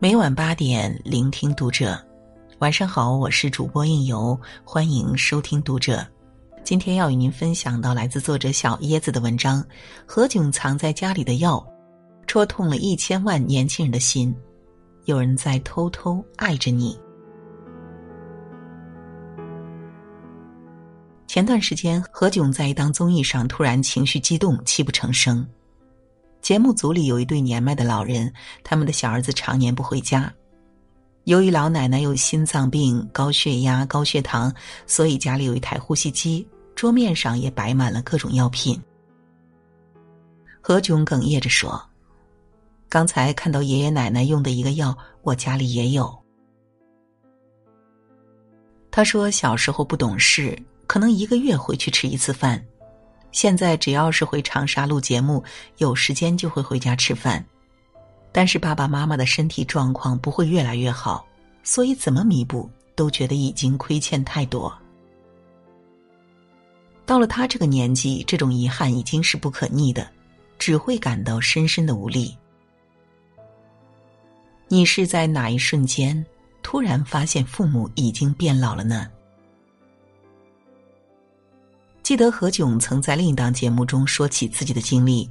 每晚八点，聆听读者。晚上好，我是主播应由，欢迎收听读者。今天要与您分享到来自作者小椰子的文章：何炅藏在家里的药，戳痛了一千万年轻人的心。有人在偷偷爱着你。前段时间，何炅在一档综艺上突然情绪激动，泣不成声。节目组里有一对年迈的老人，他们的小儿子常年不回家。由于老奶奶有心脏病、高血压、高血糖，所以家里有一台呼吸机，桌面上也摆满了各种药品。何炅哽咽着说：“刚才看到爷爷奶奶用的一个药，我家里也有。”他说：“小时候不懂事，可能一个月回去吃一次饭。”现在只要是回长沙录节目，有时间就会回家吃饭。但是爸爸妈妈的身体状况不会越来越好，所以怎么弥补都觉得已经亏欠太多。到了他这个年纪，这种遗憾已经是不可逆的，只会感到深深的无力。你是在哪一瞬间突然发现父母已经变老了呢？记得何炅曾在另一档节目中说起自己的经历，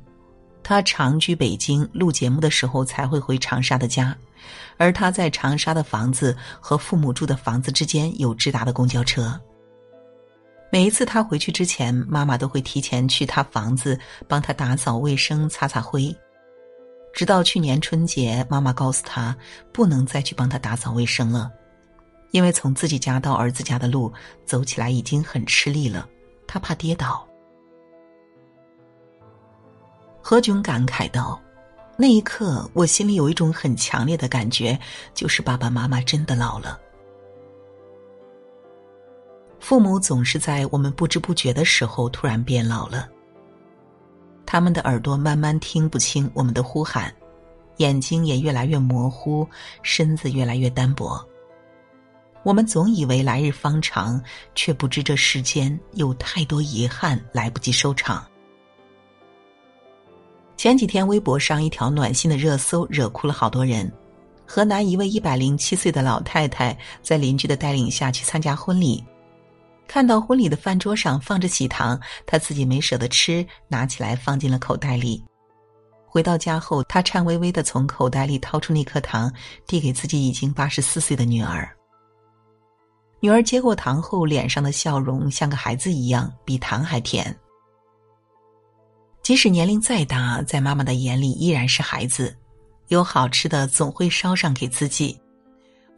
他长居北京录节目的时候才会回长沙的家，而他在长沙的房子和父母住的房子之间有直达的公交车。每一次他回去之前，妈妈都会提前去他房子帮他打扫卫生、擦擦灰。直到去年春节，妈妈告诉他不能再去帮他打扫卫生了，因为从自己家到儿子家的路走起来已经很吃力了。他怕跌倒。何炅感慨道：“那一刻，我心里有一种很强烈的感觉，就是爸爸妈妈真的老了。父母总是在我们不知不觉的时候突然变老了。他们的耳朵慢慢听不清我们的呼喊，眼睛也越来越模糊，身子越来越单薄。”我们总以为来日方长，却不知这世间有太多遗憾来不及收场。前几天微博上一条暖心的热搜惹哭了好多人。河南一位一百零七岁的老太太在邻居的带领下去参加婚礼，看到婚礼的饭桌上放着喜糖，她自己没舍得吃，拿起来放进了口袋里。回到家后，她颤巍巍的从口袋里掏出那颗糖，递给自己已经八十四岁的女儿。女儿接过糖后，脸上的笑容像个孩子一样，比糖还甜。即使年龄再大，在妈妈的眼里依然是孩子。有好吃的总会捎上给自己。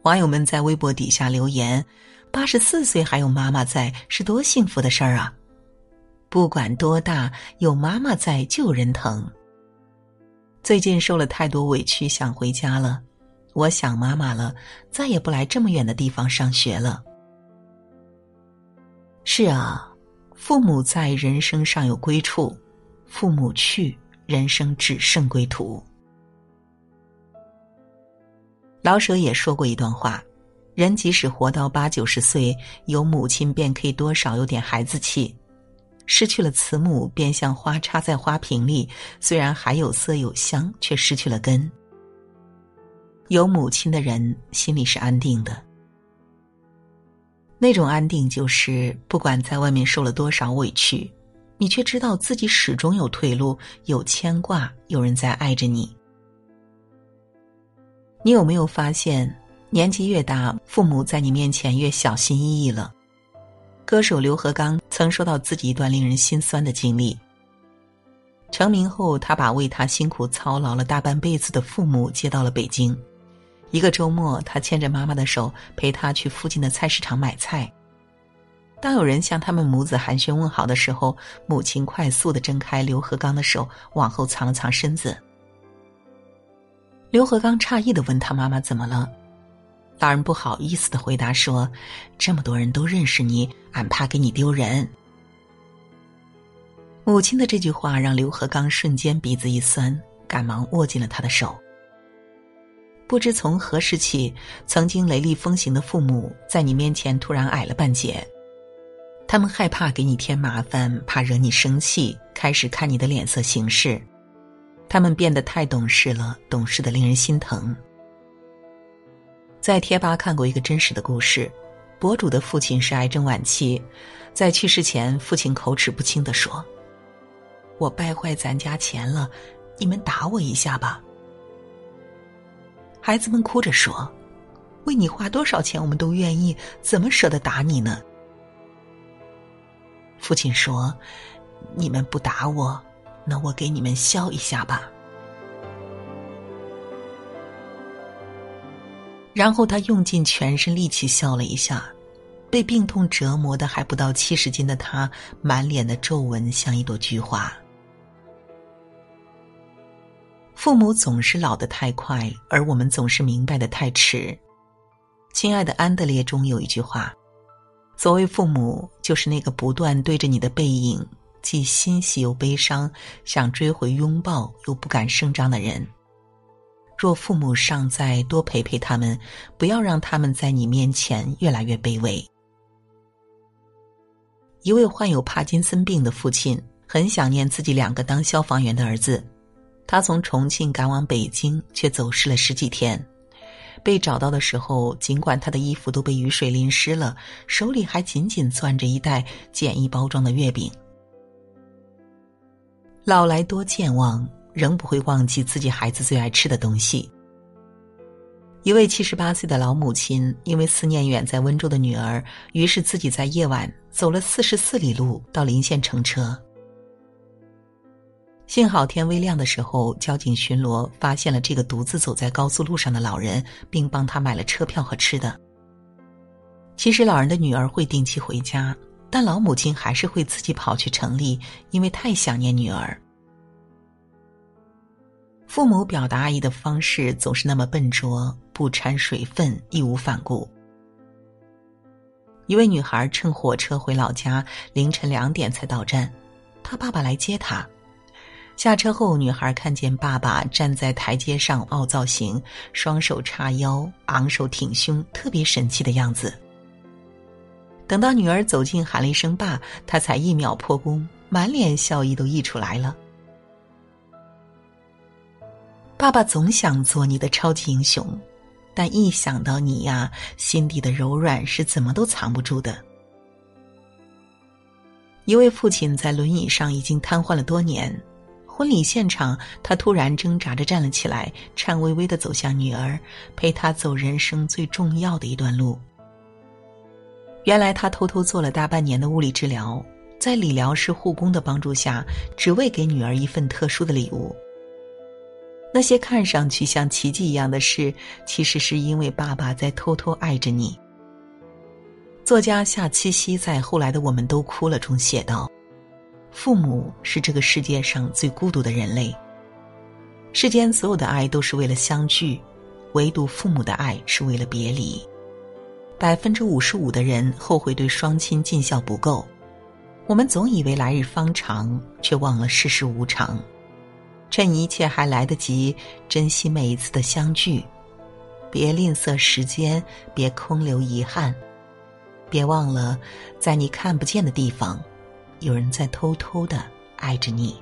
网友们在微博底下留言：“八十四岁还有妈妈在，是多幸福的事儿啊！”不管多大，有妈妈在就有人疼。最近受了太多委屈，想回家了。我想妈妈了，再也不来这么远的地方上学了。是啊，父母在，人生尚有归处；父母去，人生只剩归途。老舍也说过一段话：人即使活到八九十岁，有母亲便可以多少有点孩子气；失去了慈母，便像花插在花瓶里，虽然还有色有香，却失去了根。有母亲的人，心里是安定的。那种安定，就是不管在外面受了多少委屈，你却知道自己始终有退路，有牵挂，有人在爱着你。你有没有发现，年纪越大，父母在你面前越小心翼翼了？歌手刘和刚曾说到自己一段令人心酸的经历。成名后，他把为他辛苦操劳了大半辈子的父母接到了北京。一个周末，他牵着妈妈的手，陪她去附近的菜市场买菜。当有人向他们母子寒暄问好的时候，母亲快速的挣开刘和刚的手，往后藏了藏身子。刘和刚诧异的问他妈妈怎么了，老人不好意思的回答说：“这么多人都认识你，俺怕给你丢人。”母亲的这句话让刘和刚瞬间鼻子一酸，赶忙握紧了他的手。不知从何时起，曾经雷厉风行的父母在你面前突然矮了半截。他们害怕给你添麻烦，怕惹你生气，开始看你的脸色行事。他们变得太懂事了，懂事的令人心疼。在贴吧看过一个真实的故事，博主的父亲是癌症晚期，在去世前，父亲口齿不清的说：“我败坏咱家钱了，你们打我一下吧。”孩子们哭着说：“为你花多少钱，我们都愿意，怎么舍得打你呢？”父亲说：“你们不打我，那我给你们笑一下吧。”然后他用尽全身力气笑了一下，被病痛折磨的还不到七十斤的他，满脸的皱纹像一朵菊花。父母总是老得太快，而我们总是明白的太迟。亲爱的安德烈中有一句话。所谓父母，就是那个不断对着你的背影，既欣喜又悲伤，想追回拥抱又不敢声张的人。若父母尚在，多陪陪他们，不要让他们在你面前越来越卑微。一位患有帕金森病的父亲，很想念自己两个当消防员的儿子，他从重庆赶往北京，却走失了十几天。被找到的时候，尽管他的衣服都被雨水淋湿了，手里还紧紧攥着一袋简易包装的月饼。老来多健忘，仍不会忘记自己孩子最爱吃的东西。一位七十八岁的老母亲，因为思念远在温州的女儿，于是自己在夜晚走了四十四里路到临县乘车。幸好天微亮的时候，交警巡逻发现了这个独自走在高速路上的老人，并帮他买了车票和吃的。其实老人的女儿会定期回家，但老母亲还是会自己跑去城里，因为太想念女儿。父母表达爱意的方式总是那么笨拙，不掺水分，义无反顾。一位女孩乘火车回老家，凌晨两点才到站，她爸爸来接她。下车后，女孩看见爸爸站在台阶上凹造型，双手叉腰，昂首挺胸，特别神气的样子。等到女儿走近喊了一声“爸”，他才一秒破功，满脸笑意都溢出来了。爸爸总想做你的超级英雄，但一想到你呀，心底的柔软是怎么都藏不住的。一位父亲在轮椅上已经瘫痪了多年。婚礼现场，他突然挣扎着站了起来，颤巍巍的走向女儿，陪她走人生最重要的一段路。原来他偷偷做了大半年的物理治疗，在理疗师、护工的帮助下，只为给女儿一份特殊的礼物。那些看上去像奇迹一样的事，其实是因为爸爸在偷偷爱着你。作家夏七夕在《后来的我们都哭了》中写道。父母是这个世界上最孤独的人类。世间所有的爱都是为了相聚，唯独父母的爱是为了别离。百分之五十五的人后悔对双亲尽孝不够。我们总以为来日方长，却忘了世事无常。趁一切还来得及，珍惜每一次的相聚。别吝啬时间，别空留遗憾。别忘了，在你看不见的地方。有人在偷偷的爱着你。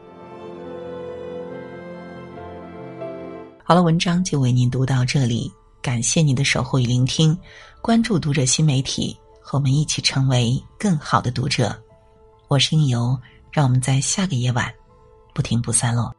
好了，文章就为您读到这里，感谢您的守候与聆听，关注读者新媒体，和我们一起成为更好的读者。我是应由，让我们在下个夜晚不听不散喽。